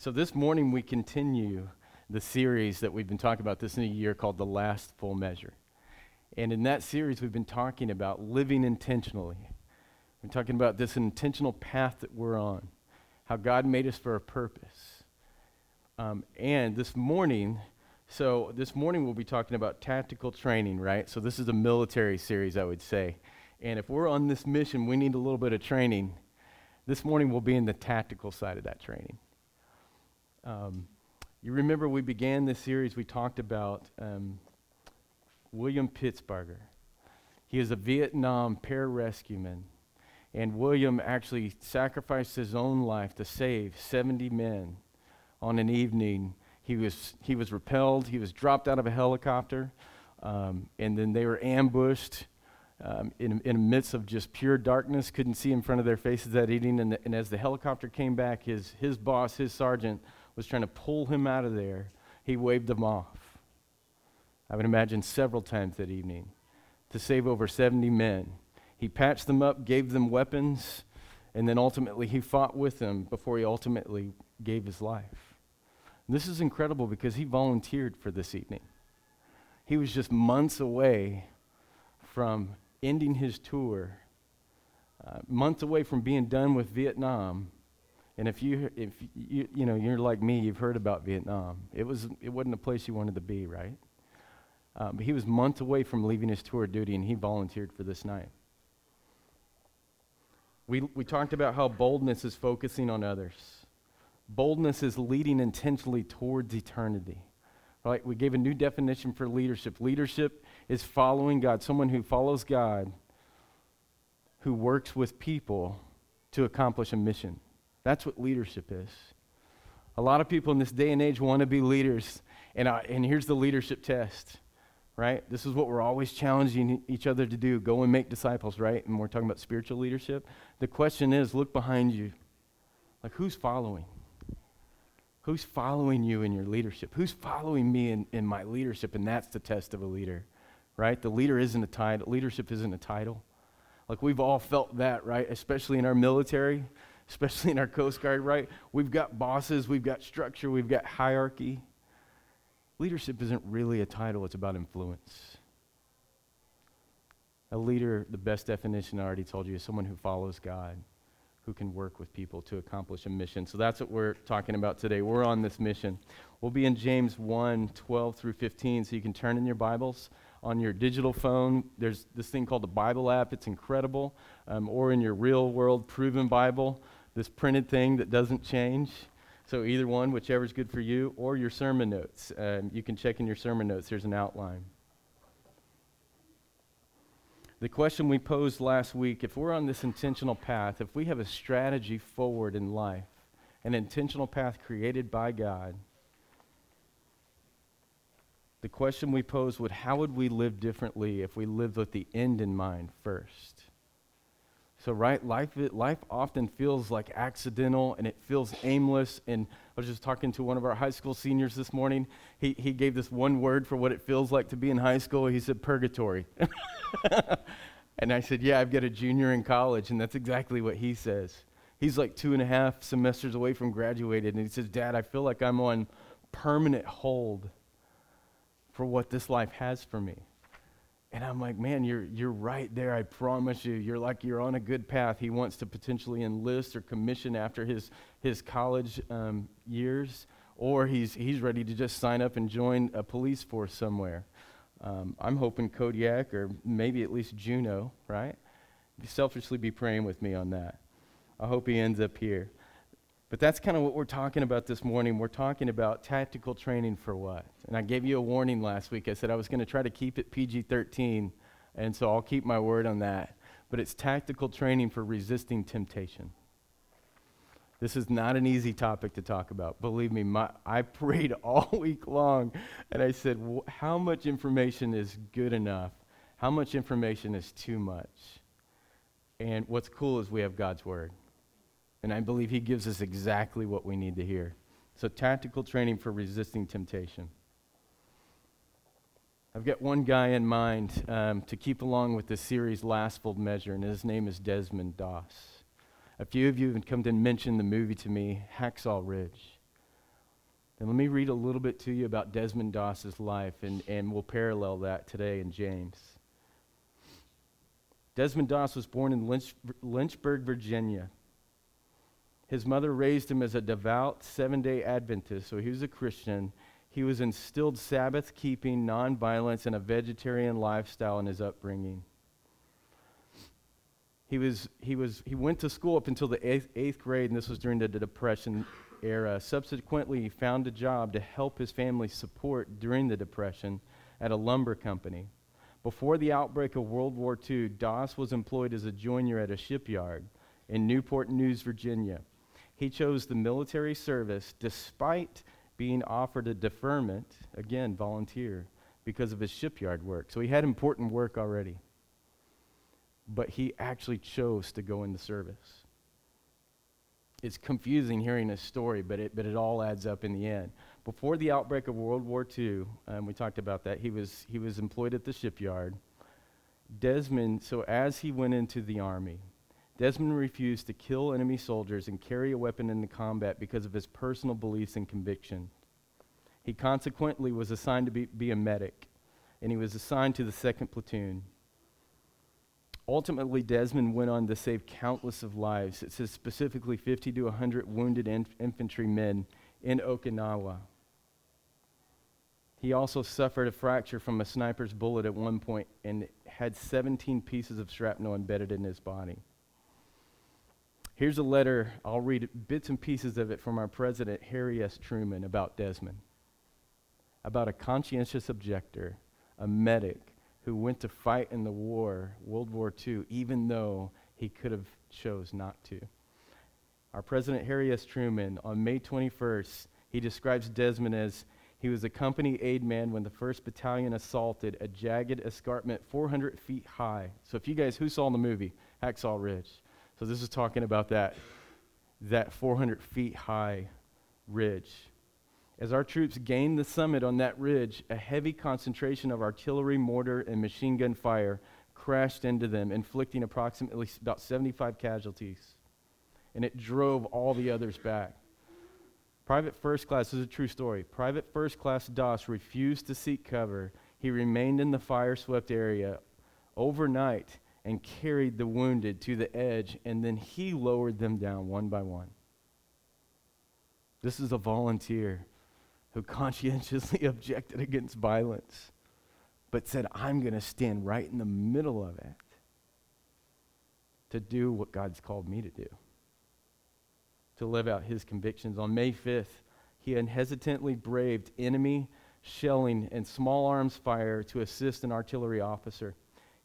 So this morning we continue the series that we've been talking about this new year called The Last Full Measure. And in that series, we've been talking about living intentionally. We're talking about this intentional path that we're on, how God made us for a purpose. Um, and this morning, so this morning we'll be talking about tactical training, right? So this is a military series, I would say. And if we're on this mission, we need a little bit of training. This morning we'll be in the tactical side of that training. Um, you remember we began this series, we talked about um, William Pittsbarger. He is a Vietnam pararescueman. And William actually sacrificed his own life to save 70 men on an evening. He was, he was repelled, he was dropped out of a helicopter, um, and then they were ambushed um, in, in the midst of just pure darkness, couldn't see in front of their faces that evening. And, the, and as the helicopter came back, his, his boss, his sergeant, was trying to pull him out of there, he waved them off. I would imagine several times that evening to save over 70 men. He patched them up, gave them weapons, and then ultimately he fought with them before he ultimately gave his life. This is incredible because he volunteered for this evening. He was just months away from ending his tour, uh, months away from being done with Vietnam, and if you if you you know you're like me, you've heard about Vietnam. It was it wasn't a place you wanted to be, right? Um, but he was months away from leaving his tour of duty, and he volunteered for this night. We we talked about how boldness is focusing on others. Boldness is leading intentionally towards eternity. Right? We gave a new definition for leadership. Leadership is following God, someone who follows God, who works with people to accomplish a mission. That's what leadership is. A lot of people in this day and age want to be leaders, and, I, and here's the leadership test, right? This is what we're always challenging each other to do go and make disciples, right? And we're talking about spiritual leadership. The question is look behind you. Like, who's following? Who's following you in your leadership? Who's following me in, in my leadership? And that's the test of a leader, right? The leader isn't a title, leadership isn't a title. Like, we've all felt that, right? Especially in our military especially in our Coast Guard, right? We've got bosses, we've got structure, we've got hierarchy. Leadership isn't really a title, it's about influence. A leader, the best definition I already told you, is someone who follows God, who can work with people to accomplish a mission. So that's what we're talking about today. We're on this mission. We'll be in James 1 12 through 15, so you can turn in your Bibles on your digital phone. There's this thing called the Bible app, it's incredible. Um, or in your real world proven Bible this printed thing that doesn't change. So either one, whichever is good for you, or your sermon notes. Um, you can check in your sermon notes. There's an outline. The question we posed last week if we're on this intentional path, if we have a strategy forward in life, an intentional path created by God, the question we posed would how would we live differently if we lived with the end in mind first? So, right, life, life often feels like accidental and it feels aimless. And I was just talking to one of our high school seniors this morning. He, he gave this one word for what it feels like to be in high school. He said, purgatory. and I said, Yeah, I've got a junior in college. And that's exactly what he says. He's like two and a half semesters away from graduating. And he says, Dad, I feel like I'm on permanent hold for what this life has for me. And I'm like, man, you're, you're right there. I promise you. You're like, you're on a good path. He wants to potentially enlist or commission after his, his college um, years, or he's, he's ready to just sign up and join a police force somewhere. Um, I'm hoping Kodiak or maybe at least Juneau, right? Selfishly be praying with me on that. I hope he ends up here. But that's kind of what we're talking about this morning. We're talking about tactical training for what? And I gave you a warning last week. I said I was going to try to keep it PG 13, and so I'll keep my word on that. But it's tactical training for resisting temptation. This is not an easy topic to talk about. Believe me, my, I prayed all week long, and I said, How much information is good enough? How much information is too much? And what's cool is we have God's Word. And I believe he gives us exactly what we need to hear. So, tactical training for resisting temptation. I've got one guy in mind um, to keep along with the series, Last Full Measure, and his name is Desmond Doss. A few of you have come to mention the movie to me, Hacksaw Ridge. And let me read a little bit to you about Desmond Doss's life, and, and we'll parallel that today in James. Desmond Doss was born in Lynch, Lynchburg, Virginia. His mother raised him as a devout seven day Adventist, so he was a Christian. He was instilled Sabbath keeping, nonviolence, and a vegetarian lifestyle in his upbringing. He, was, he, was, he went to school up until the eighth, eighth grade, and this was during the Depression era. Subsequently, he found a job to help his family support during the Depression at a lumber company. Before the outbreak of World War II, Doss was employed as a joiner at a shipyard in Newport News, Virginia. He chose the military service despite being offered a deferment, again, volunteer, because of his shipyard work. So he had important work already. But he actually chose to go in the service it's confusing hearing this story, but it, but it all adds up in the end. Before the outbreak of World War II, um, we talked about that, he was, he was employed at the shipyard. Desmond, so as he went into the army, Desmond refused to kill enemy soldiers and carry a weapon into combat because of his personal beliefs and conviction. He consequently was assigned to be, be a medic, and he was assigned to the second platoon. Ultimately, Desmond went on to save countless of lives. It says specifically 50 to 100 wounded inf- infantrymen in Okinawa. He also suffered a fracture from a sniper's bullet at one point and had 17 pieces of shrapnel embedded in his body. Here's a letter, I'll read bits and pieces of it from our president, Harry S. Truman, about Desmond. About a conscientious objector, a medic, who went to fight in the war, World War II, even though he could have chose not to. Our President Harry S. Truman, on May 21st, he describes Desmond as he was a company aid man when the 1st Battalion assaulted a jagged escarpment 400 feet high. So if you guys, who saw the movie, Hacksaw Ridge? So this is talking about that, that 400 feet high ridge. As our troops gained the summit on that ridge, a heavy concentration of artillery, mortar, and machine gun fire crashed into them, inflicting approximately about 75 casualties. And it drove all the others back. Private First Class, this is a true story. Private First Class Doss refused to seek cover. He remained in the fire swept area overnight and carried the wounded to the edge, and then he lowered them down one by one. This is a volunteer who conscientiously objected against violence, but said, I'm going to stand right in the middle of it to do what God's called me to do, to live out his convictions. On May 5th, he unhesitantly braved enemy shelling and small arms fire to assist an artillery officer.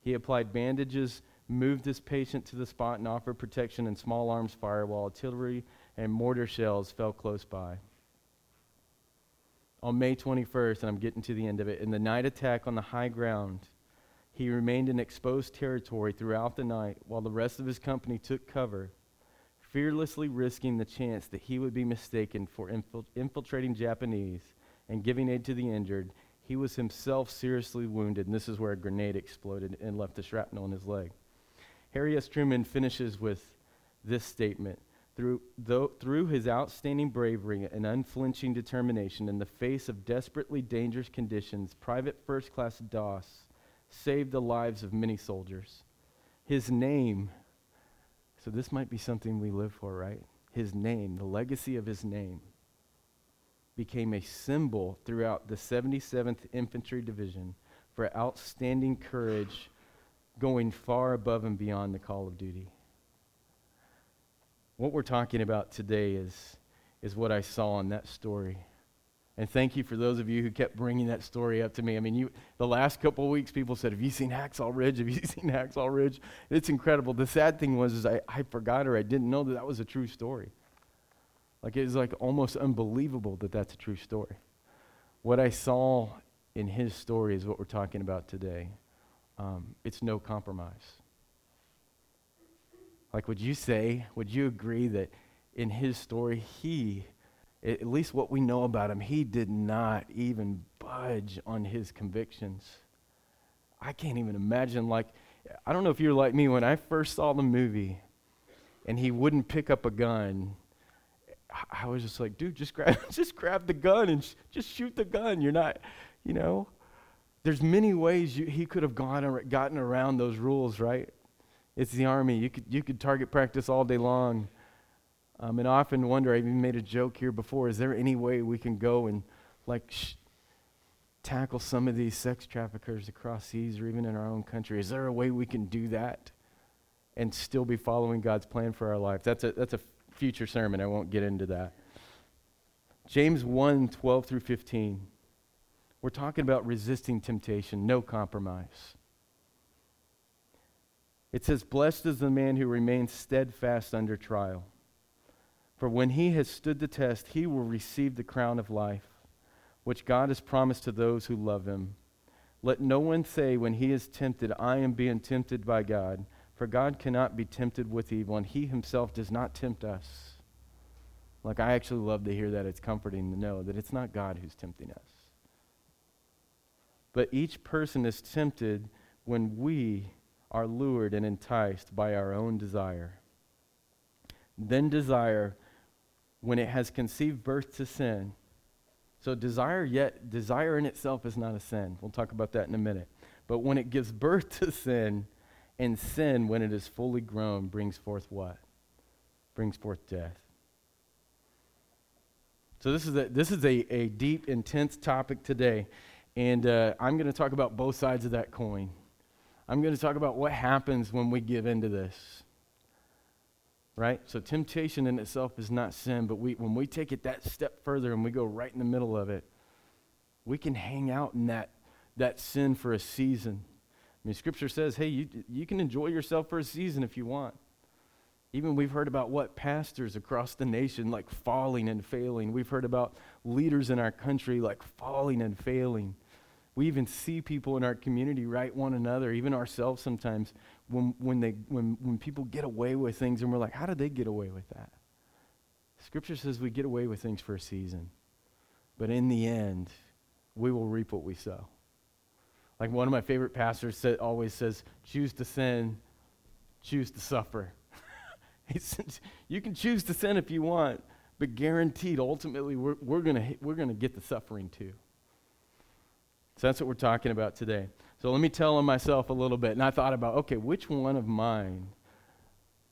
He applied bandages, moved his patient to the spot, and offered protection in small arms fire while artillery and mortar shells fell close by on May 21st, and I'm getting to the end of it, in the night attack on the high ground, he remained in exposed territory throughout the night while the rest of his company took cover, fearlessly risking the chance that he would be mistaken for infil- infiltrating Japanese and giving aid to the injured. He was himself seriously wounded, and this is where a grenade exploded and left a shrapnel in his leg. Harry S. Truman finishes with this statement through, though, through his outstanding bravery and unflinching determination in the face of desperately dangerous conditions, Private First Class Doss saved the lives of many soldiers. His name, so this might be something we live for, right? His name, the legacy of his name, became a symbol throughout the 77th Infantry Division for outstanding courage going far above and beyond the call of duty. What we're talking about today is, is what I saw in that story. And thank you for those of you who kept bringing that story up to me. I mean, you, the last couple of weeks, people said, Have you seen Hacksaw Ridge? Have you seen Hacksaw Ridge? It's incredible. The sad thing was is I, I forgot or I didn't know that that was a true story. Like, it was like almost unbelievable that that's a true story. What I saw in his story is what we're talking about today. Um, it's no compromise. Like, would you say, would you agree that in his story, he, at least what we know about him, he did not even budge on his convictions? I can't even imagine, like, I don't know if you're like me, when I first saw the movie and he wouldn't pick up a gun, I was just like, dude, just grab, just grab the gun and sh- just shoot the gun. You're not, you know. There's many ways you, he could have gone or gotten around those rules, right? It's the army. You could you could target practice all day long. Um, and I often wonder. I even made a joke here before. Is there any way we can go and like sh- tackle some of these sex traffickers across seas or even in our own country? Is there a way we can do that and still be following God's plan for our life? That's a that's a future sermon. I won't get into that. James 1 12 through 15. We're talking about resisting temptation, no compromise. It says, Blessed is the man who remains steadfast under trial. For when he has stood the test, he will receive the crown of life, which God has promised to those who love him. Let no one say when he is tempted, I am being tempted by God. For God cannot be tempted with evil, and he himself does not tempt us. Like, I actually love to hear that. It's comforting to know that it's not God who's tempting us. But each person is tempted when we are lured and enticed by our own desire. Then desire, when it has conceived birth to sin. So desire yet desire in itself is not a sin. We'll talk about that in a minute. But when it gives birth to sin, and sin, when it is fully grown, brings forth what? Brings forth death. So this is a, this is a, a deep, intense topic today. And uh, I'm going to talk about both sides of that coin. I'm going to talk about what happens when we give into this. Right? So temptation in itself is not sin, but we, when we take it that step further and we go right in the middle of it, we can hang out in that, that sin for a season. I mean, Scripture says, hey, you, you can enjoy yourself for a season if you want. Even we've heard about what pastors across the nation like falling and failing. We've heard about leaders in our country like falling and failing. We even see people in our community write one another, even ourselves sometimes, when, when, they, when, when people get away with things and we're like, how did they get away with that? Scripture says we get away with things for a season, but in the end, we will reap what we sow. Like one of my favorite pastors said, always says, choose to sin, choose to suffer. says, you can choose to sin if you want, but guaranteed, ultimately, we're, we're going we're to get the suffering too. So that's what we're talking about today. So let me tell on myself a little bit. And I thought about, okay, which one of mine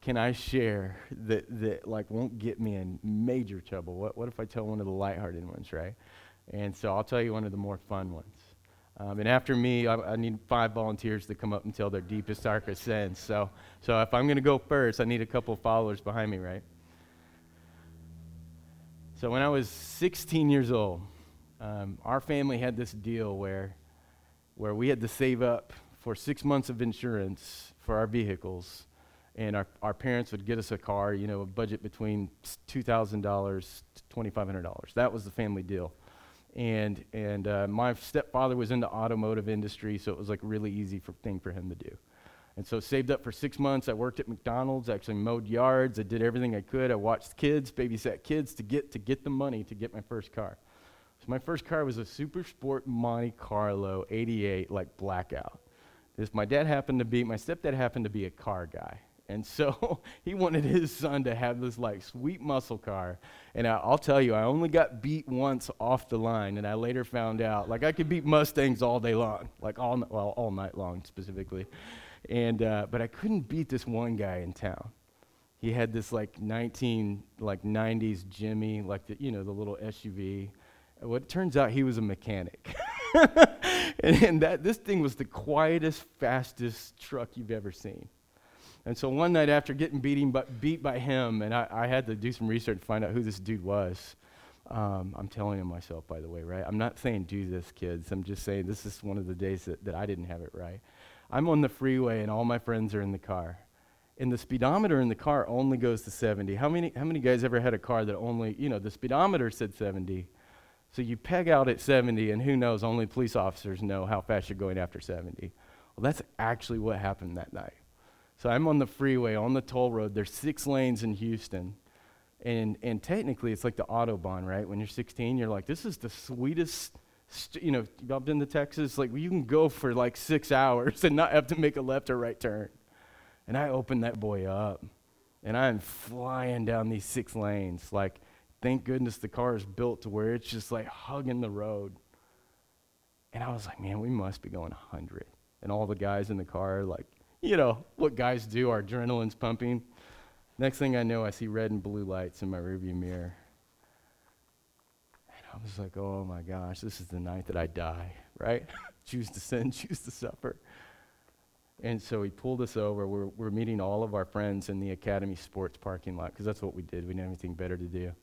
can I share that, that like won't get me in major trouble? What, what if I tell one of the lighthearted ones, right? And so I'll tell you one of the more fun ones. Um, and after me, I, I, need five volunteers to come up and tell their deepest, darkest sins. So, so if I'm going to go first, I need a couple followers behind me, right? So when I was 16 years old, um, our family had this deal where, where we had to save up for six months of insurance for our vehicles, and our, our parents would get us a car, you know, a budget between $2,000 to $2,500. That was the family deal. And, and uh, my stepfather was in the automotive industry, so it was like really easy for, thing for him to do. And so saved up for six months. I worked at McDonald's, actually mowed yards. I did everything I could. I watched kids, babysat kids to get, to get the money to get my first car. So my first car was a Super Sport Monte Carlo 88, like blackout. This, my dad happened to be, my stepdad happened to be a car guy. And so he wanted his son to have this like sweet muscle car. And I, will tell you, I only got beat once off the line, and I later found out like I could beat Mustangs all day long, like all well all night long specifically. And uh, but I couldn't beat this one guy in town. He had this like 19 like 90s Jimmy, like the you know the little SUV well, it turns out he was a mechanic. and, and that, this thing was the quietest, fastest truck you've ever seen. And so one night after getting beating, beat by him, and I, I, had to do some research to find out who this dude was. Um, I'm telling him myself, by the way, right? I'm not saying do this, kids. I'm just saying this is one of the days that, that I didn't have it right. I'm on the freeway, and all my friends are in the car. And the speedometer in the car only goes to 70. How many, how many guys ever had a car that only, you know, the speedometer said 70, so you peg out at 70, and who knows, only police officers know how fast you're going after 70. Well, that's actually what happened that night. So I'm on the freeway, on the toll road. There's six lanes in Houston. And, and technically, it's like the Autobahn, right? When you're 16, you're like, this is the sweetest, st- you know, y'all been to Texas? Like, you can go for like six hours and not have to make a left or right turn. And I open that boy up, and I'm flying down these six lanes, like thank goodness the car is built to where it's just like hugging the road. And I was like, man, we must be going 100. And all the guys in the car, like, you know, what guys do, our adrenaline's pumping. Next thing I know, I see red and blue lights in my rearview mirror. And I was like, oh my gosh, this is the night that I die, right? choose to sin, choose to suffer. And so he pulled us over. We're, we're meeting all of our friends in the Academy Sports parking lot because that's what we did. We didn't have anything better to do.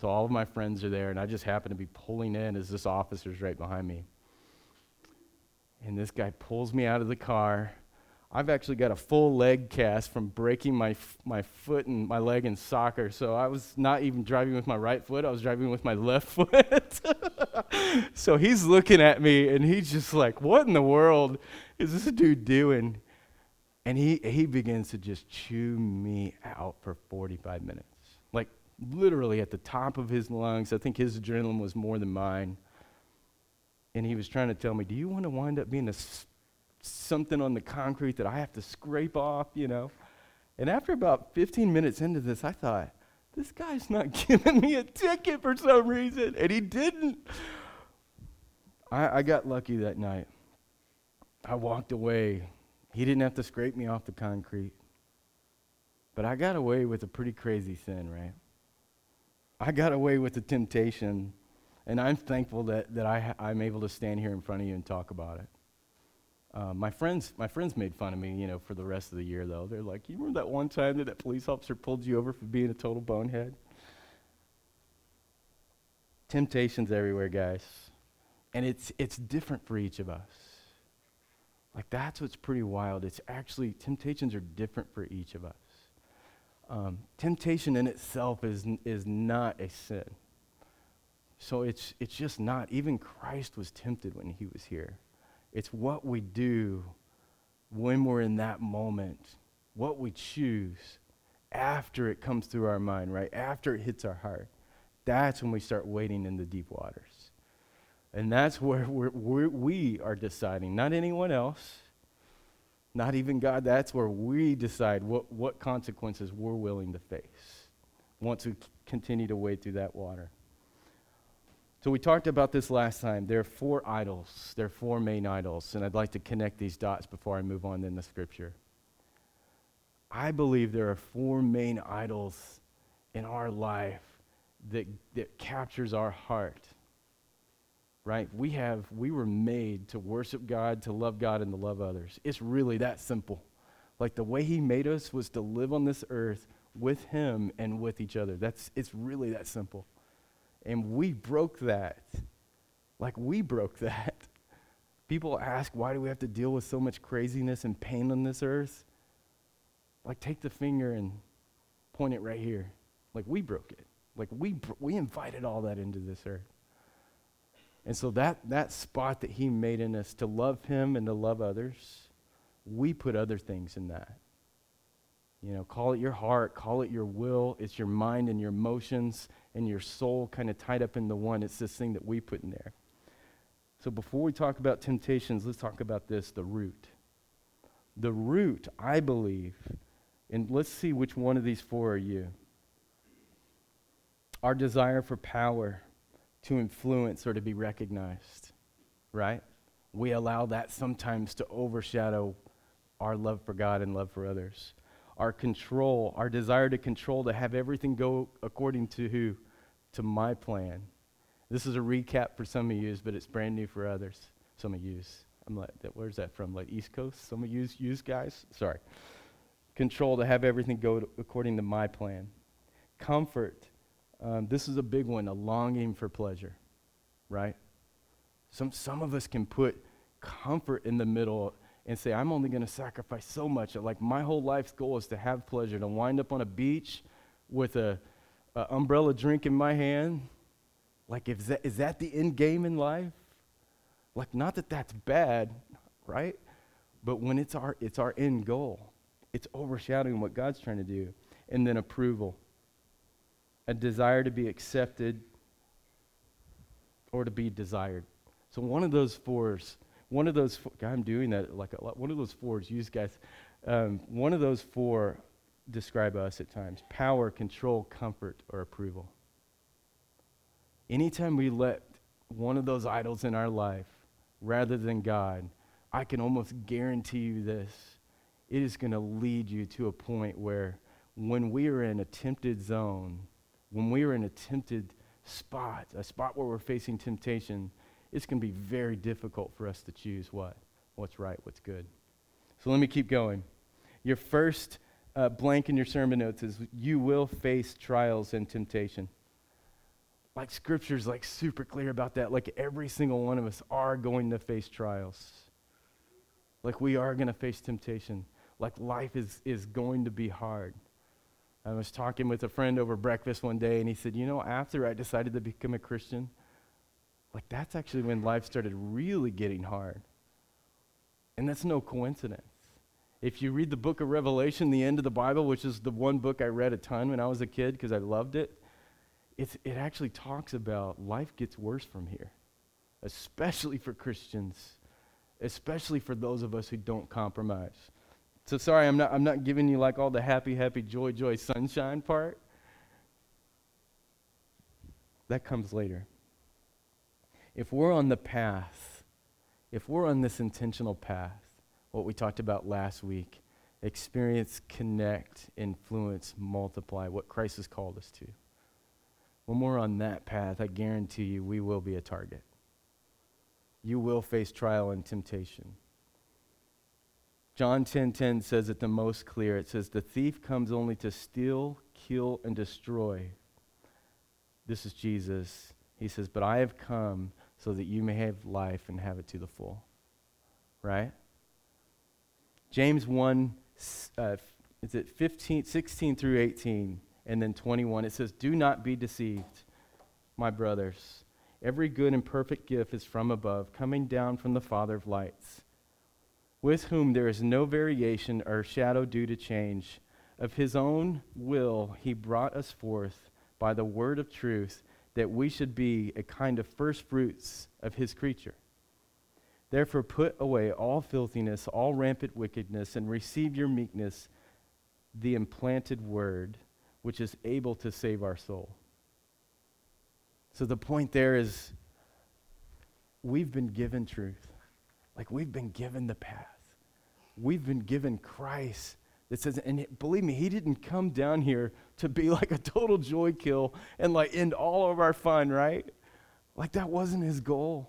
So all of my friends are there, and I just happen to be pulling in as this officer's right behind me. And this guy pulls me out of the car. I've actually got a full leg cast from breaking my, f- my foot and my leg in soccer. So I was not even driving with my right foot, I was driving with my left foot. so he's looking at me and he's just like, What in the world is this dude doing? And he, he begins to just chew me out for 45 minutes. Like literally at the top of his lungs. I think his adrenaline was more than mine and he was trying to tell me, Do you want to wind up being a, something on the concrete that I have to scrape off, you know? And after about 15 minutes into this, I thought, This guy's not giving me a ticket for some reason. And he didn't. I, I got lucky that night. I walked away. He didn't have to scrape me off the concrete. But I got away with a pretty crazy sin, right? I got away with the temptation and I'm thankful that, that I, I'm able to stand here in front of you and talk about it. Uh, my friends, my friends made fun of me, you know, for the rest of the year. Though they're like, "You remember that one time that that police officer pulled you over for being a total bonehead?" Temptations everywhere, guys, and it's it's different for each of us. Like that's what's pretty wild. It's actually temptations are different for each of us. Um, temptation in itself is is not a sin. So it's, it's just not. Even Christ was tempted when he was here. It's what we do when we're in that moment, what we choose after it comes through our mind, right? After it hits our heart. That's when we start wading in the deep waters. And that's where we're, we're, we are deciding, not anyone else, not even God. That's where we decide what, what consequences we're willing to face once we continue to wade through that water. So we talked about this last time. There are four idols. There are four main idols, and I'd like to connect these dots before I move on in the scripture. I believe there are four main idols in our life that, that captures our heart. Right? We have we were made to worship God, to love God, and to love others. It's really that simple. Like the way He made us was to live on this earth with Him and with each other. That's it's really that simple. And we broke that. Like we broke that. People ask, why do we have to deal with so much craziness and pain on this earth? Like, take the finger and point it right here. Like, we broke it. Like, we, we invited all that into this earth. And so, that, that spot that He made in us to love Him and to love others, we put other things in that. You know, call it your heart, call it your will. It's your mind and your emotions and your soul kind of tied up into one. It's this thing that we put in there. So before we talk about temptations, let's talk about this the root. The root, I believe, and let's see which one of these four are you. Our desire for power to influence or to be recognized, right? We allow that sometimes to overshadow our love for God and love for others our control, our desire to control, to have everything go according to who? To my plan. This is a recap for some of you, but it's brand new for others. Some of you. I'm like, where's that from? Like East Coast? Some of you, use guys? Sorry. Control, to have everything go to, according to my plan. Comfort. Um, this is a big one, a longing for pleasure, right? Some, some of us can put comfort in the middle and say, I'm only going to sacrifice so much. Like my whole life's goal is to have pleasure, to wind up on a beach with a, umbrella drink in my hand. Like, is that, is that the end game in life? Like, not that that's bad, right? But when it's our, it's our end goal, it's overshadowing what God's trying to do. And then approval, a desire to be accepted or to be desired. So one of those fours one of those, four, God, I'm doing that like a lot. One of those fours, you guys, um, one of those four describe us at times power, control, comfort, or approval. Anytime we let one of those idols in our life rather than God, I can almost guarantee you this. It is going to lead you to a point where when we are in a tempted zone, when we are in a tempted spot, a spot where we're facing temptation, it's going to be very difficult for us to choose what? What's right, what's good. So let me keep going. Your first uh, blank in your sermon notes is you will face trials and temptation. Like scripture's like super clear about that. Like every single one of us are going to face trials. Like we are going to face temptation. Like life is, is going to be hard. I was talking with a friend over breakfast one day, and he said, You know, after I decided to become a Christian, like that's actually when life started really getting hard. And that's no coincidence. If you read the book of Revelation, the end of the Bible, which is the one book I read a ton when I was a kid because I loved it, it's, it actually talks about life gets worse from here, especially for Christians, especially for those of us who don't compromise. So sorry, I'm not, I'm not giving you like all the happy, happy, joy, joy, sunshine part. That comes later. If we're on the path, if we're on this intentional path, what we talked about last week, experience, connect, influence, multiply, what Christ has called us to. When we're on that path, I guarantee you we will be a target. You will face trial and temptation. John 10:10 10, 10 says it the most clear. It says the thief comes only to steal, kill and destroy. This is Jesus. He says, "But I have come so that you may have life and have it to the full." Right? James 1 uh, is it 15 16 through 18 and then 21 it says, "Do not be deceived, my brothers. Every good and perfect gift is from above, coming down from the Father of lights." with whom there is no variation or shadow due to change. Of his own will, he brought us forth by the word of truth, that we should be a kind of first fruits of his creature. Therefore, put away all filthiness, all rampant wickedness, and receive your meekness, the implanted word, which is able to save our soul. So the point there is we've been given truth. Like we've been given the path. We've been given Christ that says, and believe me, he didn't come down here to be like a total joy kill and like end all of our fun, right? Like that wasn't his goal.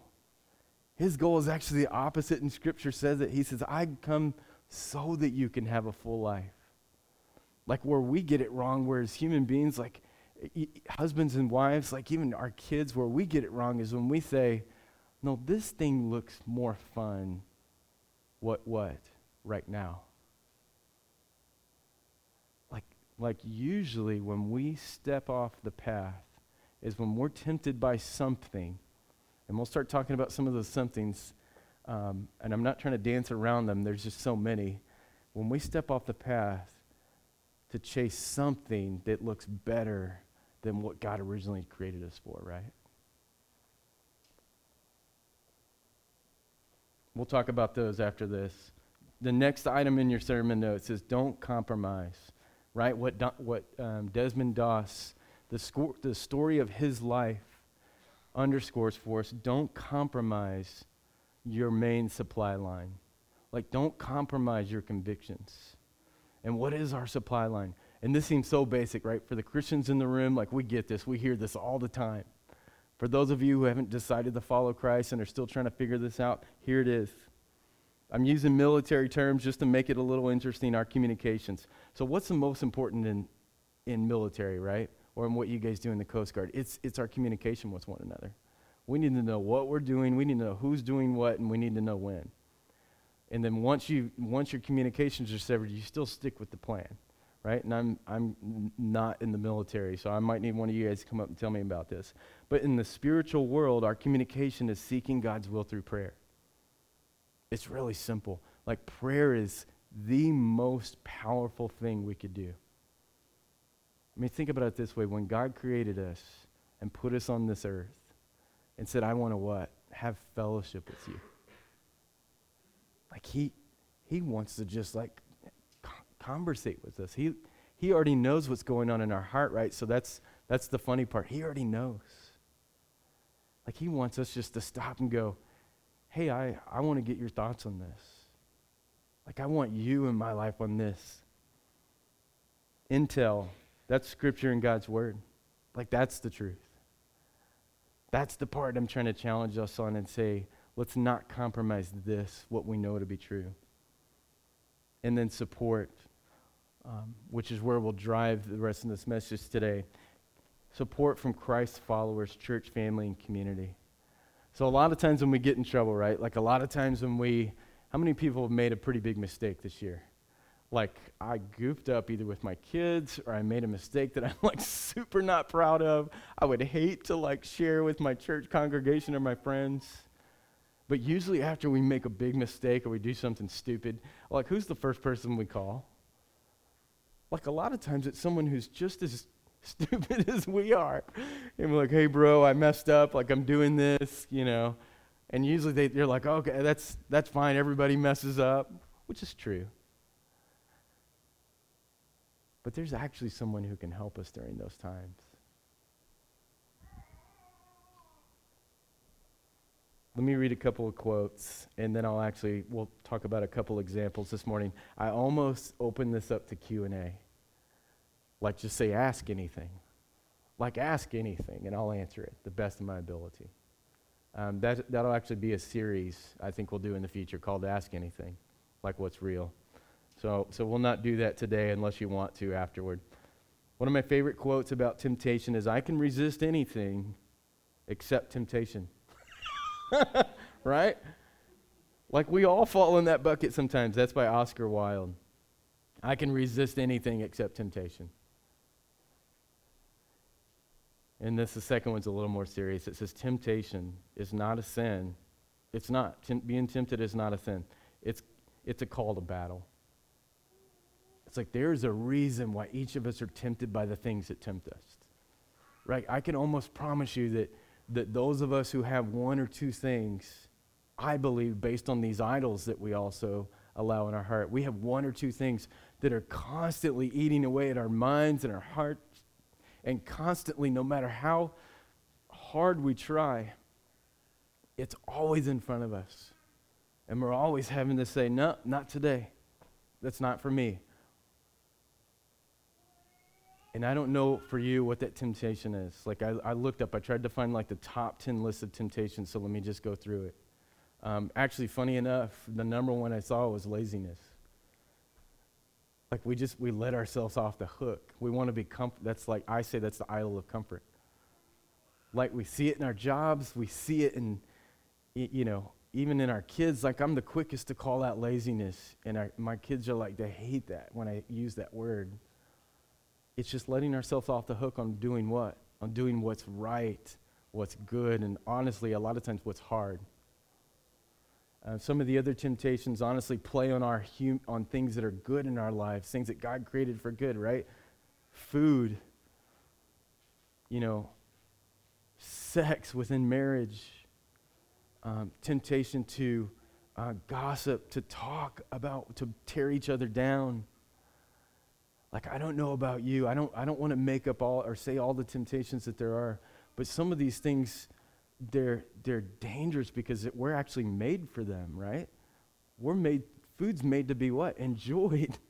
His goal is actually the opposite, and scripture says that he says, I come so that you can have a full life. Like where we get it wrong, whereas human beings, like husbands and wives, like even our kids, where we get it wrong is when we say, no, this thing looks more fun. What, what? Right now. Like, usually when we step off the path is when we're tempted by something, and we'll start talking about some of those somethings, um, and I'm not trying to dance around them, there's just so many. When we step off the path to chase something that looks better than what God originally created us for, right? We'll talk about those after this. The next item in your sermon notes is don't compromise, right? What, what um, Desmond Doss, the, sco- the story of his life, underscores for us don't compromise your main supply line. Like, don't compromise your convictions. And what is our supply line? And this seems so basic, right? For the Christians in the room, like, we get this. We hear this all the time. For those of you who haven't decided to follow Christ and are still trying to figure this out, here it is. I'm using military terms just to make it a little interesting, our communications. So, what's the most important in, in military, right? Or in what you guys do in the Coast Guard? It's, it's our communication with one another. We need to know what we're doing, we need to know who's doing what, and we need to know when. And then once, you, once your communications are severed, you still stick with the plan right? And I'm, I'm not in the military, so I might need one of you guys to come up and tell me about this. But in the spiritual world, our communication is seeking God's will through prayer. It's really simple. Like, prayer is the most powerful thing we could do. I mean, think about it this way when God created us and put us on this earth and said, I want to what? Have fellowship with you. Like, He, he wants to just like conversate with us. He, he already knows what's going on in our heart, right? So that's, that's the funny part. He already knows. Like he wants us just to stop and go, hey, I, I want to get your thoughts on this. Like I want you in my life on this. Intel, that's scripture and God's word. Like that's the truth. That's the part I'm trying to challenge us on and say, let's not compromise this, what we know to be true. And then support, um, which is where we'll drive the rest of this message today. Support from Christ's followers, church, family, and community. So, a lot of times when we get in trouble, right? Like a lot of times when we, how many people have made a pretty big mistake this year? Like, I goofed up either with my kids or I made a mistake that I'm like super not proud of. I would hate to like share with my church congregation or my friends. But usually, after we make a big mistake or we do something stupid, like, who's the first person we call? Like, a lot of times it's someone who's just as stupid as we are. And we're like, hey, bro, I messed up. Like, I'm doing this, you know. And usually they, they're like, okay, that's, that's fine. Everybody messes up, which is true. But there's actually someone who can help us during those times. Let me read a couple of quotes, and then I'll actually we'll talk about a couple examples this morning. I almost opened this up to Q and A. Like just say, ask anything. Like ask anything, and I'll answer it the best of my ability. Um, that that'll actually be a series I think we'll do in the future called Ask Anything, like what's real. So, so we'll not do that today unless you want to afterward. One of my favorite quotes about temptation is I can resist anything except temptation. right? Like we all fall in that bucket sometimes. That's by Oscar Wilde. I can resist anything except temptation. And this, the second one's a little more serious. It says, Temptation is not a sin. It's not. Tem- being tempted is not a sin. It's, it's a call to battle. It's like there's a reason why each of us are tempted by the things that tempt us. Right? I can almost promise you that, that those of us who have one or two things, I believe, based on these idols that we also allow in our heart, we have one or two things that are constantly eating away at our minds and our hearts, and constantly, no matter how hard we try, it's always in front of us. And we're always having to say, no, not today. That's not for me. And I don't know for you what that temptation is. Like, I, I looked up, I tried to find like the top 10 list of temptations, so let me just go through it. Um, actually, funny enough, the number one I saw was laziness. Like, we just, we let ourselves off the hook. We want to be comfort. That's like, I say that's the idol of comfort. Like, we see it in our jobs, we see it in, you know, even in our kids. Like, I'm the quickest to call out laziness, and our, my kids are like, they hate that when I use that word. It's just letting ourselves off the hook on doing what? On doing what's right, what's good, and honestly, a lot of times what's hard. Uh, some of the other temptations, honestly, play on our hum- on things that are good in our lives, things that God created for good, right? Food, you know, sex within marriage, um, temptation to uh, gossip, to talk about, to tear each other down, like I don't know about you. I don't I don't want to make up all or say all the temptations that there are, but some of these things they're they're dangerous because it, we're actually made for them, right? We're made food's made to be what? Enjoyed.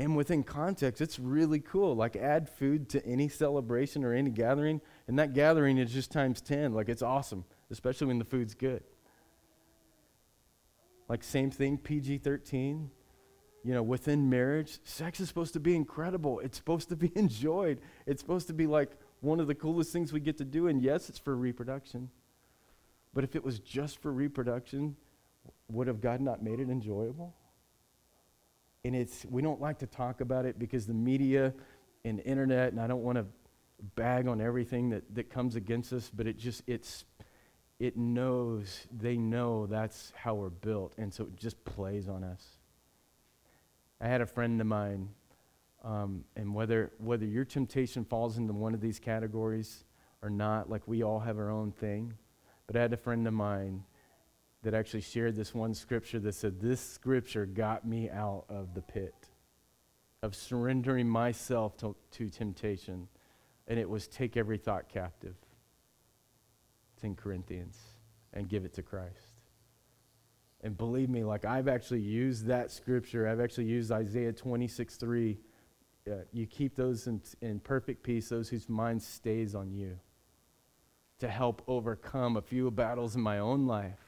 And within context, it's really cool. Like add food to any celebration or any gathering, and that gathering is just times 10. Like it's awesome, especially when the food's good. Like same thing, PG 13 you know, within marriage, sex is supposed to be incredible. It's supposed to be enjoyed. It's supposed to be like one of the coolest things we get to do. And yes, it's for reproduction. But if it was just for reproduction, would have God not made it enjoyable? And it's we don't like to talk about it because the media and internet, and I don't want to bag on everything that, that comes against us, but it just it's it knows, they know that's how we're built, and so it just plays on us. I had a friend of mine, um, and whether, whether your temptation falls into one of these categories or not, like we all have our own thing, but I had a friend of mine that actually shared this one scripture that said, This scripture got me out of the pit of surrendering myself to, to temptation. And it was take every thought captive. It's in Corinthians. And give it to Christ. And believe me, like I've actually used that scripture. I've actually used Isaiah 26 3. Uh, you keep those in, in perfect peace, those whose mind stays on you, to help overcome a few battles in my own life.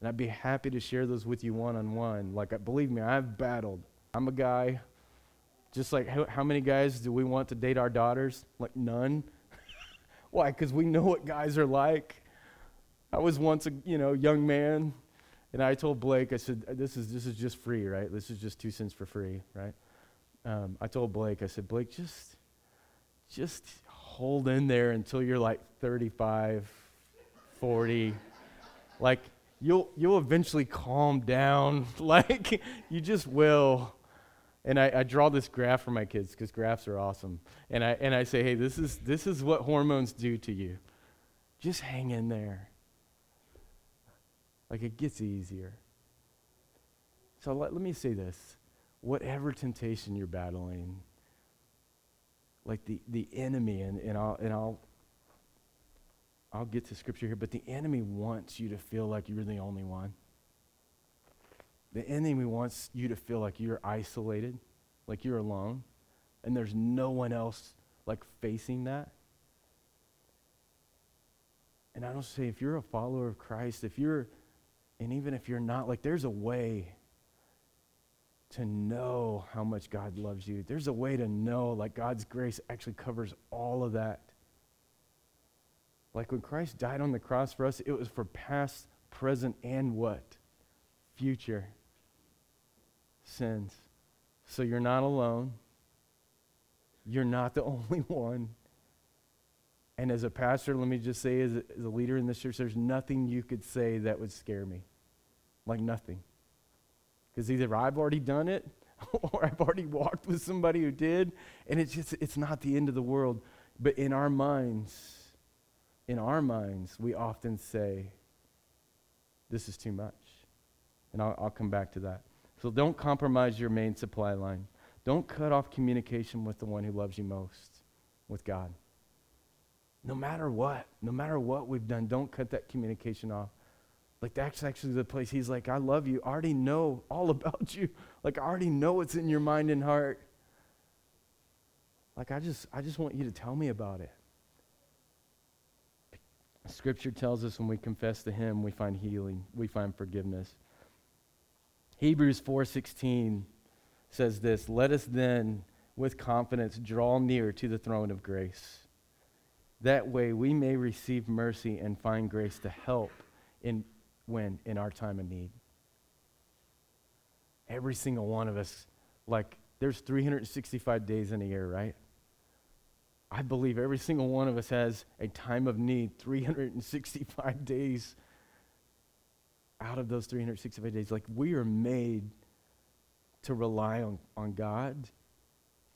And I'd be happy to share those with you one on one. Like, believe me, I've battled. I'm a guy, just like how, how many guys do we want to date our daughters? Like, none. Why? Because we know what guys are like. I was once a you know young man, and I told Blake, I said, "This is this is just free, right? This is just two cents for free, right?" Um, I told Blake, I said, "Blake, just just hold in there until you're like 35, 40, like." You'll, you'll eventually calm down. like, you just will. And I, I, draw this graph for my kids because graphs are awesome. And I, and I say, hey, this is, this is what hormones do to you. Just hang in there. Like it gets easier. So let, let me say this whatever temptation you're battling, like the, the enemy, and, and, I'll, and I'll, I'll get to scripture here, but the enemy wants you to feel like you're the only one. The enemy wants you to feel like you're isolated, like you're alone, and there's no one else like facing that. And I don't say if you're a follower of Christ, if you're and even if you're not, like, there's a way to know how much God loves you. There's a way to know, like, God's grace actually covers all of that. Like, when Christ died on the cross for us, it was for past, present, and what? Future sins. So you're not alone. You're not the only one. And as a pastor, let me just say, as a, as a leader in this church, there's nothing you could say that would scare me like nothing. Because either I've already done it or I've already walked with somebody who did, and it's just, it's not the end of the world. But in our minds, in our minds, we often say, this is too much. And I'll, I'll come back to that. So don't compromise your main supply line. Don't cut off communication with the one who loves you most, with God. No matter what, no matter what we've done, don't cut that communication off. Like that's actually the place he's like, I love you. I already know all about you. Like I already know what's in your mind and heart. Like I just I just want you to tell me about it. Scripture tells us when we confess to him, we find healing, we find forgiveness. Hebrews 4:16 says this, "Let us then with confidence draw near to the throne of grace. That way we may receive mercy and find grace to help in when? In our time of need. Every single one of us, like, there's 365 days in a year, right? I believe every single one of us has a time of need, 365 days out of those 365 days. Like, we are made to rely on, on God.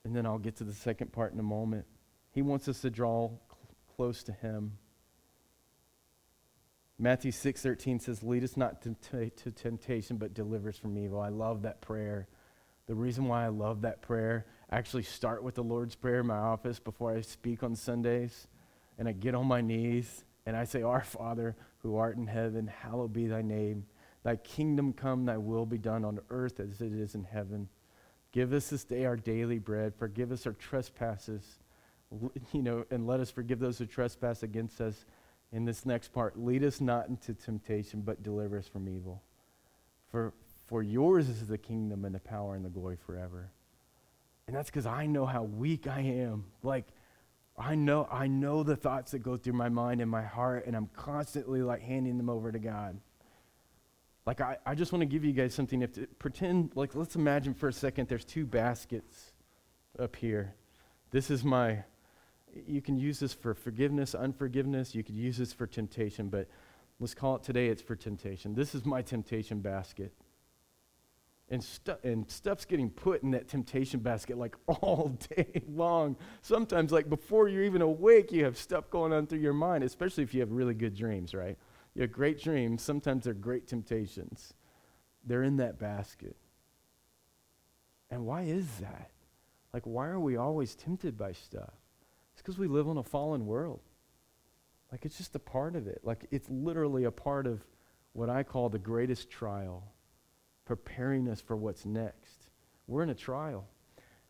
And then I'll get to the second part in a moment. He wants us to draw cl- close to Him. Matthew 6:13 says, "Lead us not to, to temptation, but deliver us from evil." I love that prayer. The reason why I love that prayer, I actually start with the Lord's Prayer in my office before I speak on Sundays, and I get on my knees and I say, "Our Father, who art in heaven, hallowed be thy name. Thy kingdom come, thy will be done on earth as it is in heaven. Give us this day our daily bread. Forgive us our trespasses, you know, and let us forgive those who trespass against us." In this next part lead us not into temptation, but deliver us from evil. For, for yours is the kingdom and the power and the glory forever. And that's because I know how weak I am. Like, I know, I know the thoughts that go through my mind and my heart, and I'm constantly like handing them over to God. Like, I, I just want to give you guys something. If to, pretend, like, let's imagine for a second there's two baskets up here. This is my you can use this for forgiveness, unforgiveness. You could use this for temptation, but let's call it today it's for temptation. This is my temptation basket. And, stu- and stuff's getting put in that temptation basket like all day long. Sometimes, like before you're even awake, you have stuff going on through your mind, especially if you have really good dreams, right? You have great dreams. Sometimes they're great temptations. They're in that basket. And why is that? Like, why are we always tempted by stuff? Because we live in a fallen world. Like it's just a part of it. Like it's literally a part of what I call the greatest trial, preparing us for what's next. We're in a trial.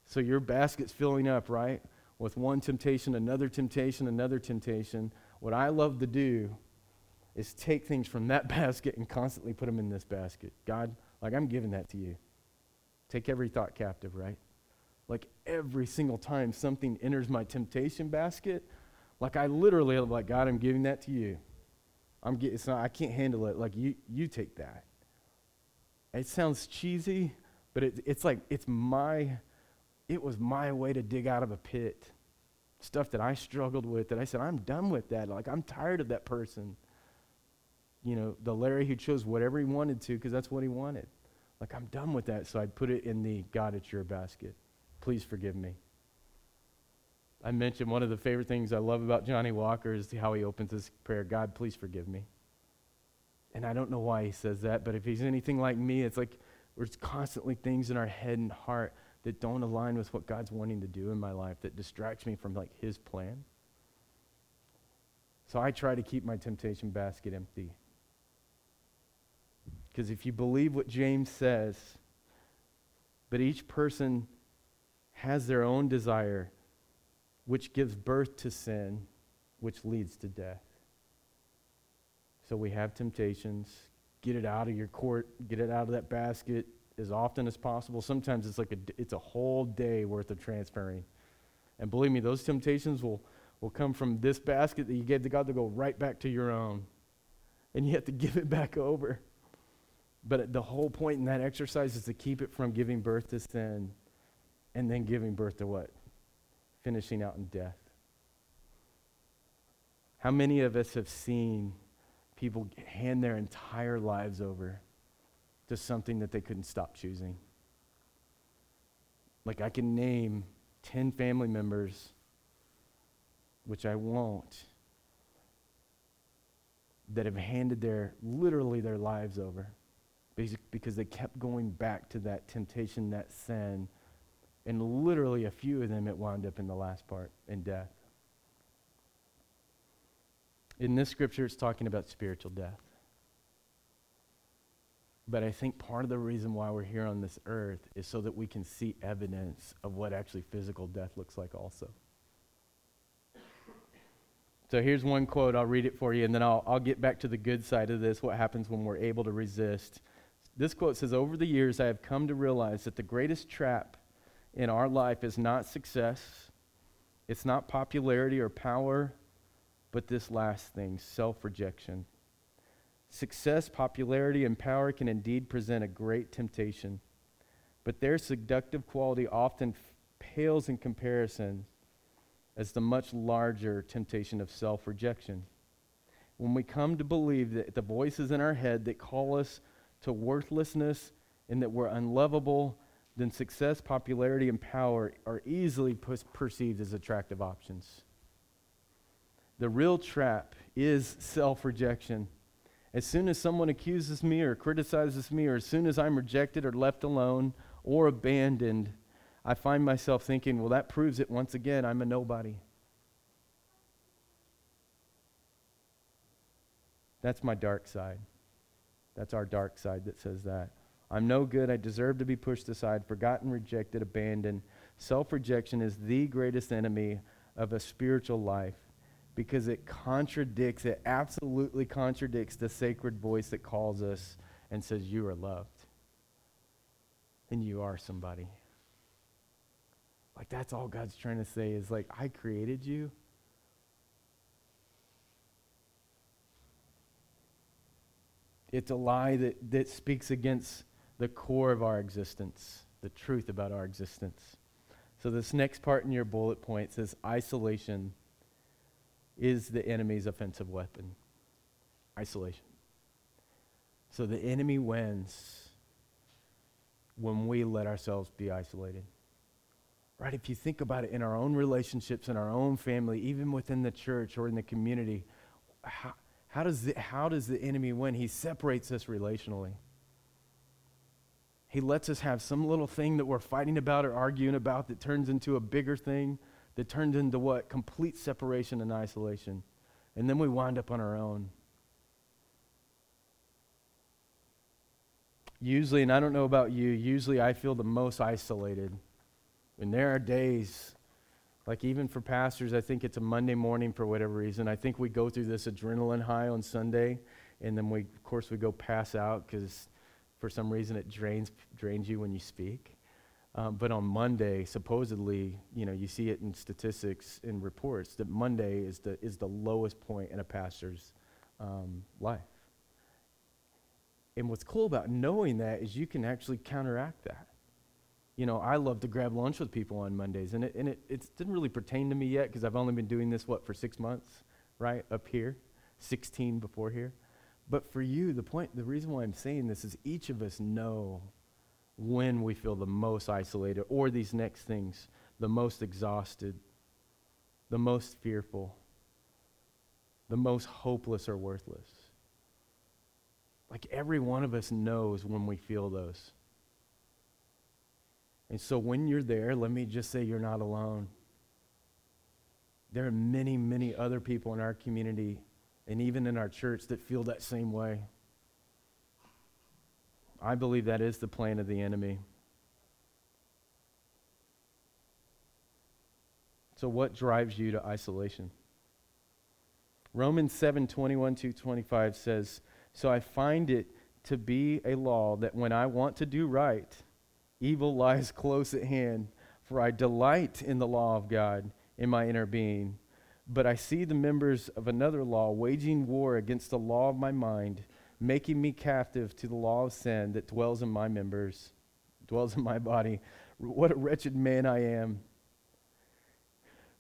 So your basket's filling up, right? With one temptation, another temptation, another temptation. What I love to do is take things from that basket and constantly put them in this basket. God, like I'm giving that to you. Take every thought captive, right? Like every single time something enters my temptation basket, like I literally am like, God, I'm giving that to you. I'm getting, it's not, I can't handle it. Like you, you take that. It sounds cheesy, but it, it's like it's my, it was my way to dig out of a pit. Stuff that I struggled with that I said, I'm done with that. Like I'm tired of that person. You know, the Larry who chose whatever he wanted to because that's what he wanted. Like I'm done with that. So I'd put it in the God, it's your basket. Please forgive me. I mentioned one of the favorite things I love about Johnny Walker is how he opens his prayer God, please forgive me. And I don't know why he says that, but if he's anything like me, it's like there's constantly things in our head and heart that don't align with what God's wanting to do in my life that distracts me from like his plan. So I try to keep my temptation basket empty. Because if you believe what James says, but each person has their own desire which gives birth to sin, which leads to death. So we have temptations. Get it out of your court, get it out of that basket as often as possible. Sometimes it's like a, it's a whole day worth of transferring. And believe me, those temptations will, will come from this basket that you gave to God to go right back to your own. And you have to give it back over. But the whole point in that exercise is to keep it from giving birth to sin and then giving birth to what? finishing out in death. How many of us have seen people hand their entire lives over to something that they couldn't stop choosing? Like, I can name 10 family members, which I won't, that have handed their, literally their lives over because they kept going back to that temptation, that sin, and literally a few of them, it wound up in the last part in death. In this scripture, it's talking about spiritual death. But I think part of the reason why we're here on this earth is so that we can see evidence of what actually physical death looks like, also. So here's one quote. I'll read it for you, and then I'll, I'll get back to the good side of this what happens when we're able to resist. This quote says Over the years, I have come to realize that the greatest trap in our life is not success, it's not popularity or power, but this last thing self rejection. Success, popularity, and power can indeed present a great temptation, but their seductive quality often f- pales in comparison as the much larger temptation of self rejection. When we come to believe that the voices in our head that call us to worthlessness and that we're unlovable then success, popularity, and power are easily perceived as attractive options. The real trap is self rejection. As soon as someone accuses me or criticizes me, or as soon as I'm rejected or left alone or abandoned, I find myself thinking, well, that proves it once again. I'm a nobody. That's my dark side. That's our dark side that says that. I'm no good. I deserve to be pushed aside, forgotten, rejected, abandoned. Self rejection is the greatest enemy of a spiritual life because it contradicts, it absolutely contradicts the sacred voice that calls us and says, You are loved. And you are somebody. Like, that's all God's trying to say is like, I created you. It's a lie that, that speaks against the core of our existence, the truth about our existence. So, this next part in your bullet point says isolation is the enemy's offensive weapon. Isolation. So, the enemy wins when we let ourselves be isolated. Right? If you think about it in our own relationships, in our own family, even within the church or in the community, how, how, does, the, how does the enemy win? He separates us relationally. He lets us have some little thing that we're fighting about or arguing about that turns into a bigger thing, that turns into what? Complete separation and isolation. And then we wind up on our own. Usually, and I don't know about you, usually I feel the most isolated. And there are days, like even for pastors, I think it's a Monday morning for whatever reason. I think we go through this adrenaline high on Sunday, and then we, of course, we go pass out because for some reason it drains, drains you when you speak. Um, but on Monday, supposedly, you know, you see it in statistics and reports that Monday is the, is the lowest point in a pastor's um, life. And what's cool about knowing that is you can actually counteract that. You know, I love to grab lunch with people on Mondays, and it, and it, it didn't really pertain to me yet because I've only been doing this, what, for six months, right, up here, 16 before here. But for you, the point, the reason why I'm saying this is each of us know when we feel the most isolated, or these next things, the most exhausted, the most fearful, the most hopeless or worthless. Like every one of us knows when we feel those. And so when you're there, let me just say you're not alone. There are many, many other people in our community and even in our church that feel that same way. I believe that is the plan of the enemy. So, what drives you to isolation? Romans 7 21 to 25 says, So I find it to be a law that when I want to do right, evil lies close at hand. For I delight in the law of God in my inner being. But I see the members of another law waging war against the law of my mind making me captive to the law of sin that dwells in my members, dwells in my body. What a wretched man I am.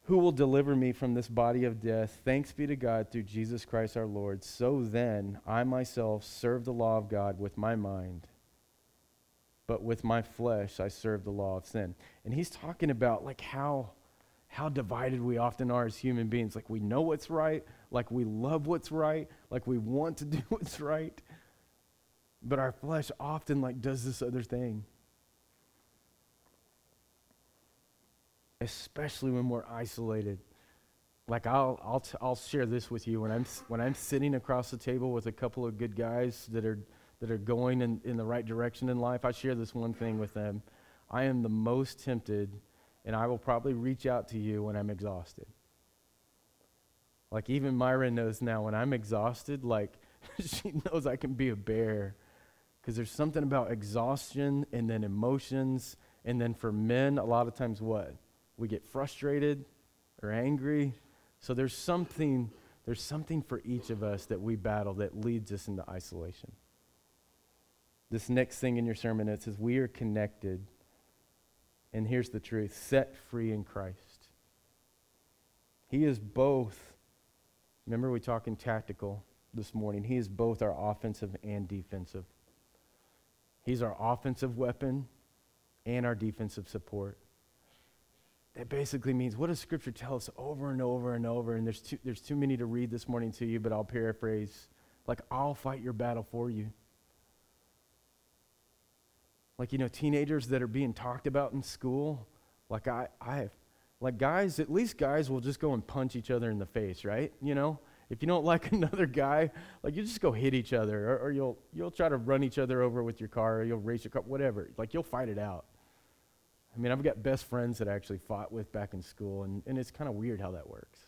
Who will deliver me from this body of death? Thanks be to God through Jesus Christ our Lord. So then, I myself serve the law of God with my mind, but with my flesh I serve the law of sin. And he's talking about like how how divided we often are as human beings. Like we know what's right, like we love what's right, like we want to do what's right. But our flesh often like does this other thing. Especially when we're isolated. Like I'll I'll t- I'll share this with you when I'm when I'm sitting across the table with a couple of good guys that are that are going in, in the right direction in life. I share this one thing with them. I am the most tempted and I will probably reach out to you when I'm exhausted. Like even Myra knows now when I'm exhausted, like she knows I can be a bear. Because there's something about exhaustion and then emotions. And then for men, a lot of times what? We get frustrated or angry. So there's something, there's something for each of us that we battle that leads us into isolation. This next thing in your sermon, it says, We are connected and here's the truth set free in Christ. He is both, remember we talking tactical this morning, he is both our offensive and defensive. He's our offensive weapon and our defensive support. That basically means what does Scripture tell us over and over and over? And there's too, there's too many to read this morning to you, but I'll paraphrase. Like, I'll fight your battle for you. Like, you know, teenagers that are being talked about in school. Like, I, I have, like, guys, at least guys will just go and punch each other in the face, right? You know? If you don't like another guy, like, you just go hit each other, or, or you'll, you'll try to run each other over with your car, or you'll race your car, whatever. Like, you'll fight it out. I mean, I've got best friends that I actually fought with back in school, and, and it's kind of weird how that works.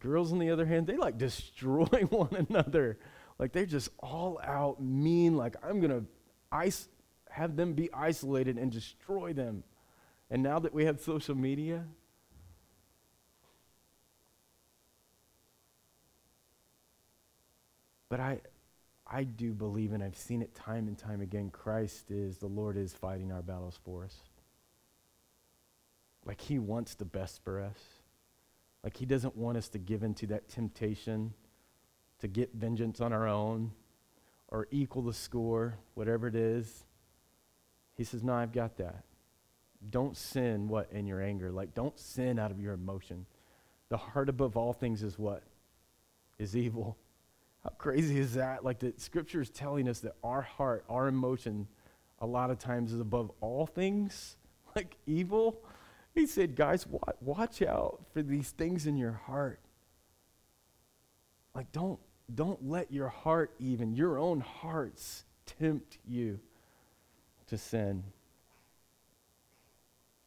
Girls, on the other hand, they like destroy one another. Like, they're just all out mean, like, I'm to ice have them be isolated and destroy them. And now that we have social media, but I, I do believe, and I've seen it time and time again, Christ is, the Lord is fighting our battles for us. Like He wants the best for us. Like He doesn't want us to give into that temptation to get vengeance on our own or equal the score, whatever it is. He says, No, I've got that. Don't sin what in your anger. Like, don't sin out of your emotion. The heart above all things is what? Is evil. How crazy is that? Like, the scripture is telling us that our heart, our emotion, a lot of times is above all things, like evil. He said, Guys, watch out for these things in your heart. Like, don't, don't let your heart, even your own hearts, tempt you to sin.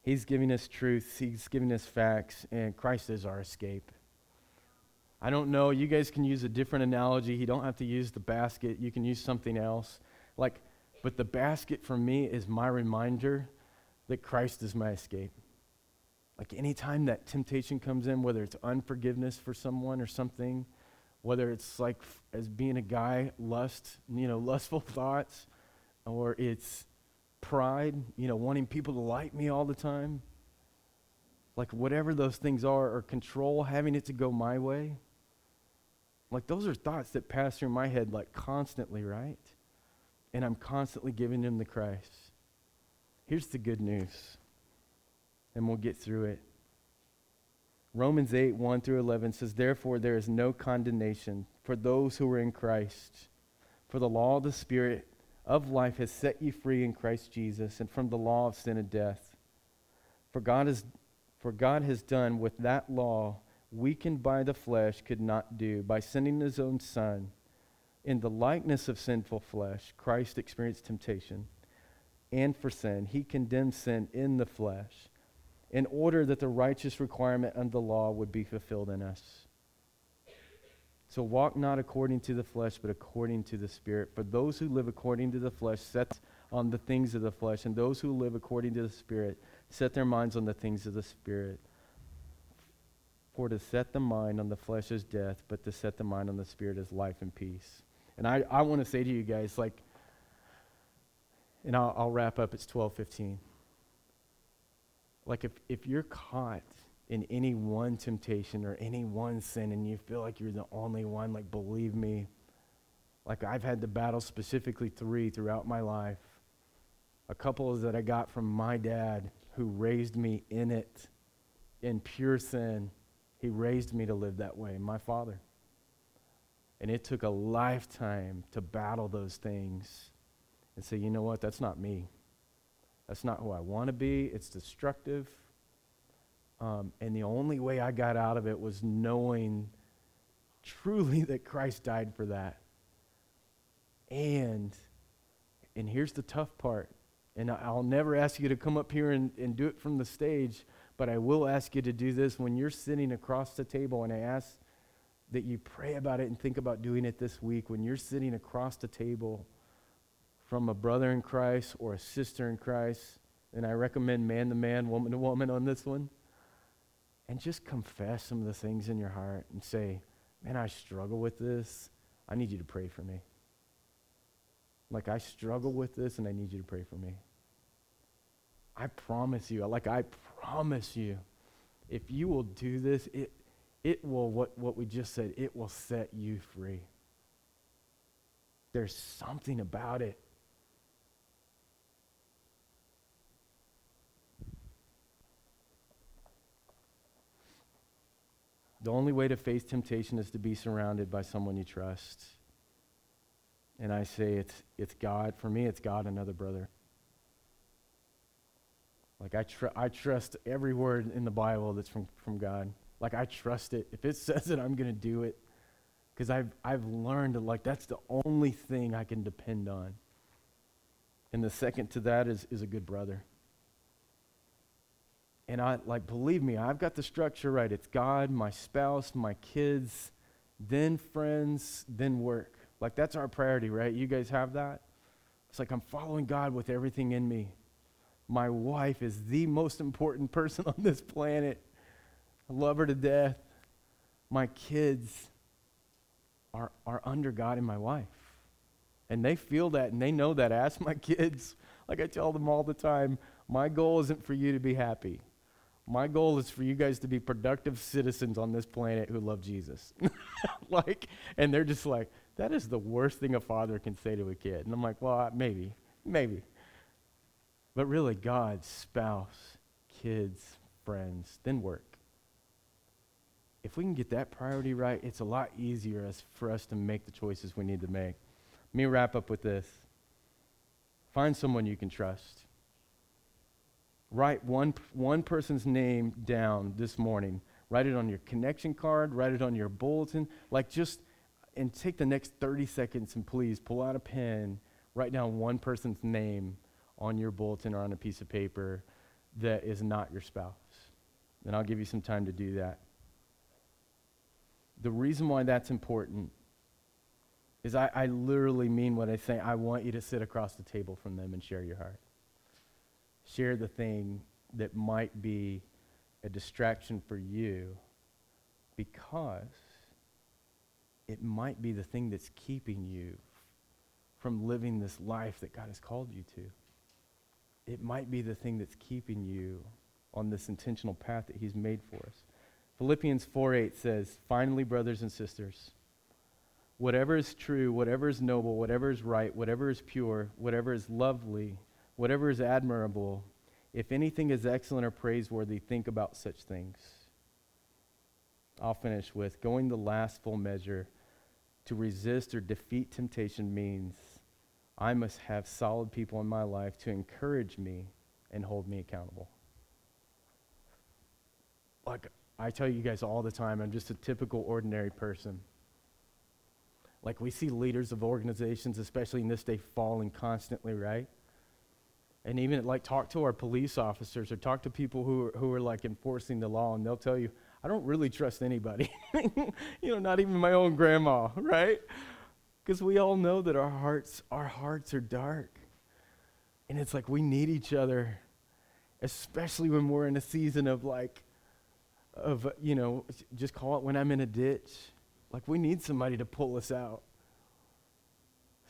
He's giving us truth, He's giving us facts, and Christ is our escape. I don't know, you guys can use a different analogy. You don't have to use the basket, you can use something else. Like, but the basket for me is my reminder that Christ is my escape. Like anytime that temptation comes in, whether it's unforgiveness for someone or something, whether it's like as being a guy, lust, you know, lustful thoughts, or it's pride, you know, wanting people to like me all the time, like whatever those things are, or control, having it to go my way. Like those are thoughts that pass through my head like constantly, right? And I'm constantly giving them the Christ. Here's the good news, and we'll get through it. Romans 8, 1 through 11 says, Therefore, there is no condemnation for those who are in Christ. For the law of the Spirit of life has set you free in Christ Jesus and from the law of sin and death. For God, is, for God has done with that law weakened by the flesh could not do by sending his own Son. In the likeness of sinful flesh, Christ experienced temptation. And for sin, he condemned sin in the flesh in order that the righteous requirement of the law would be fulfilled in us. So walk not according to the flesh, but according to the Spirit. For those who live according to the flesh set on the things of the flesh, and those who live according to the Spirit set their minds on the things of the Spirit. For to set the mind on the flesh is death, but to set the mind on the Spirit is life and peace. And I, I want to say to you guys, like, and I'll, I'll wrap up, it's 1215. Like, if, if you're caught in any one temptation or any one sin and you feel like you're the only one, like, believe me, like, I've had to battle specifically three throughout my life. A couple that I got from my dad who raised me in it, in pure sin. He raised me to live that way, my father. And it took a lifetime to battle those things and say, you know what, that's not me. That's not who I want to be. It's destructive. Um, and the only way I got out of it was knowing truly that Christ died for that. And, and here's the tough part. And I'll never ask you to come up here and, and do it from the stage, but I will ask you to do this when you're sitting across the table. And I ask that you pray about it and think about doing it this week. When you're sitting across the table, from a brother in Christ or a sister in Christ, and I recommend man to man, woman to woman on this one, and just confess some of the things in your heart and say, Man, I struggle with this. I need you to pray for me. Like, I struggle with this, and I need you to pray for me. I promise you, like, I promise you, if you will do this, it, it will, what, what we just said, it will set you free. There's something about it. The only way to face temptation is to be surrounded by someone you trust. And I say it's, it's God. For me, it's God, another brother. Like, I, tr- I trust every word in the Bible that's from, from God. Like, I trust it. If it says it, I'm going to do it. Because I've, I've learned that, like, that's the only thing I can depend on. And the second to that is, is a good brother. And I, like, believe me, I've got the structure right. It's God, my spouse, my kids, then friends, then work. Like, that's our priority, right? You guys have that? It's like I'm following God with everything in me. My wife is the most important person on this planet. I love her to death. My kids are, are under God and my wife. And they feel that and they know that. I Ask my kids. Like I tell them all the time, my goal isn't for you to be happy. My goal is for you guys to be productive citizens on this planet who love Jesus. like, and they're just like, that is the worst thing a father can say to a kid. And I'm like, well, maybe, maybe. But really, God, spouse, kids, friends, then work. If we can get that priority right, it's a lot easier as, for us to make the choices we need to make. Let me wrap up with this. Find someone you can trust write one, one person's name down this morning. Write it on your connection card, write it on your bulletin. Like just and take the next 30 seconds and please pull out a pen, write down one person's name on your bulletin or on a piece of paper that is not your spouse. And I'll give you some time to do that. The reason why that's important is I, I literally mean what I say. I want you to sit across the table from them and share your heart. Share the thing that might be a distraction for you because it might be the thing that's keeping you from living this life that God has called you to. It might be the thing that's keeping you on this intentional path that He's made for us. Philippians 4 8 says, Finally, brothers and sisters, whatever is true, whatever is noble, whatever is right, whatever is pure, whatever is lovely, whatever is admirable, if anything is excellent or praiseworthy, think about such things. I'll finish with going the last full measure. To resist or defeat temptation means I must have solid people in my life to encourage me and hold me accountable. Like I tell you guys all the time, I'm just a typical ordinary person. Like we see leaders of organizations, especially in this day, falling constantly, right? And even like talk to our police officers or talk to people who are, who are like enforcing the law, and they'll tell you, I don't really trust anybody. you know, not even my own grandma, right? Because we all know that our hearts, our hearts are dark. And it's like we need each other, especially when we're in a season of like, of, you know, just call it when I'm in a ditch. Like we need somebody to pull us out.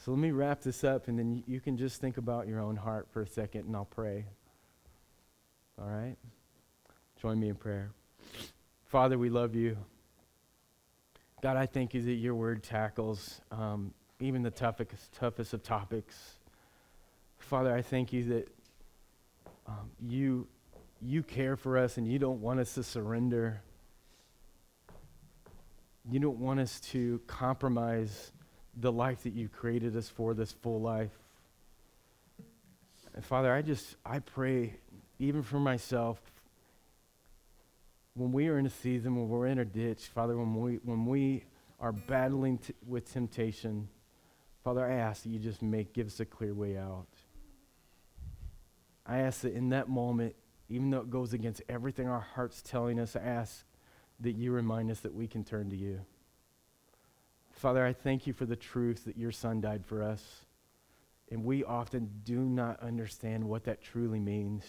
So let me wrap this up, and then you can just think about your own heart for a second, and I'll pray. All right? Join me in prayer. Father, we love you. God, I thank you that your word tackles um, even the toughest, toughest of topics. Father, I thank you that um, you, you care for us and you don't want us to surrender. You don't want us to compromise the life that you created us for, this full life. And Father, I just, I pray, even for myself, when we are in a season, when we're in a ditch, Father, when we, when we are battling t- with temptation, Father, I ask that you just make, give us a clear way out. I ask that in that moment, even though it goes against everything our heart's telling us, I ask that you remind us that we can turn to you. Father, I thank you for the truth that your son died for us. And we often do not understand what that truly means.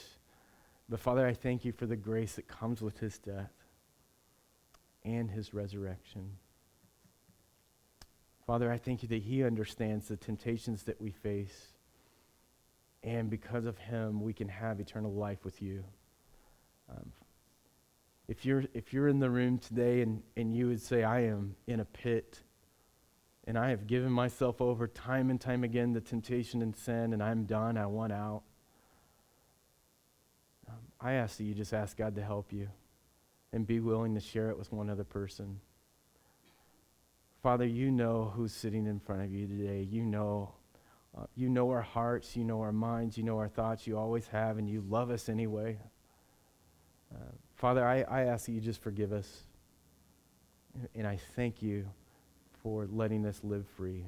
But Father, I thank you for the grace that comes with his death and his resurrection. Father, I thank you that he understands the temptations that we face. And because of him, we can have eternal life with you. Um, if, you're, if you're in the room today and, and you would say, I am in a pit, and I have given myself over time and time again to temptation and sin, and I'm done, I want out. Um, I ask that you just ask God to help you and be willing to share it with one other person. Father, you know who's sitting in front of you today. You know. Uh, you know our hearts, you know our minds, you know our thoughts, you always have, and you love us anyway. Uh, Father, I, I ask that you just forgive us. And I thank you for letting us live free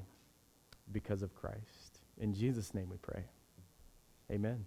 because of Christ. In Jesus' name we pray. Amen.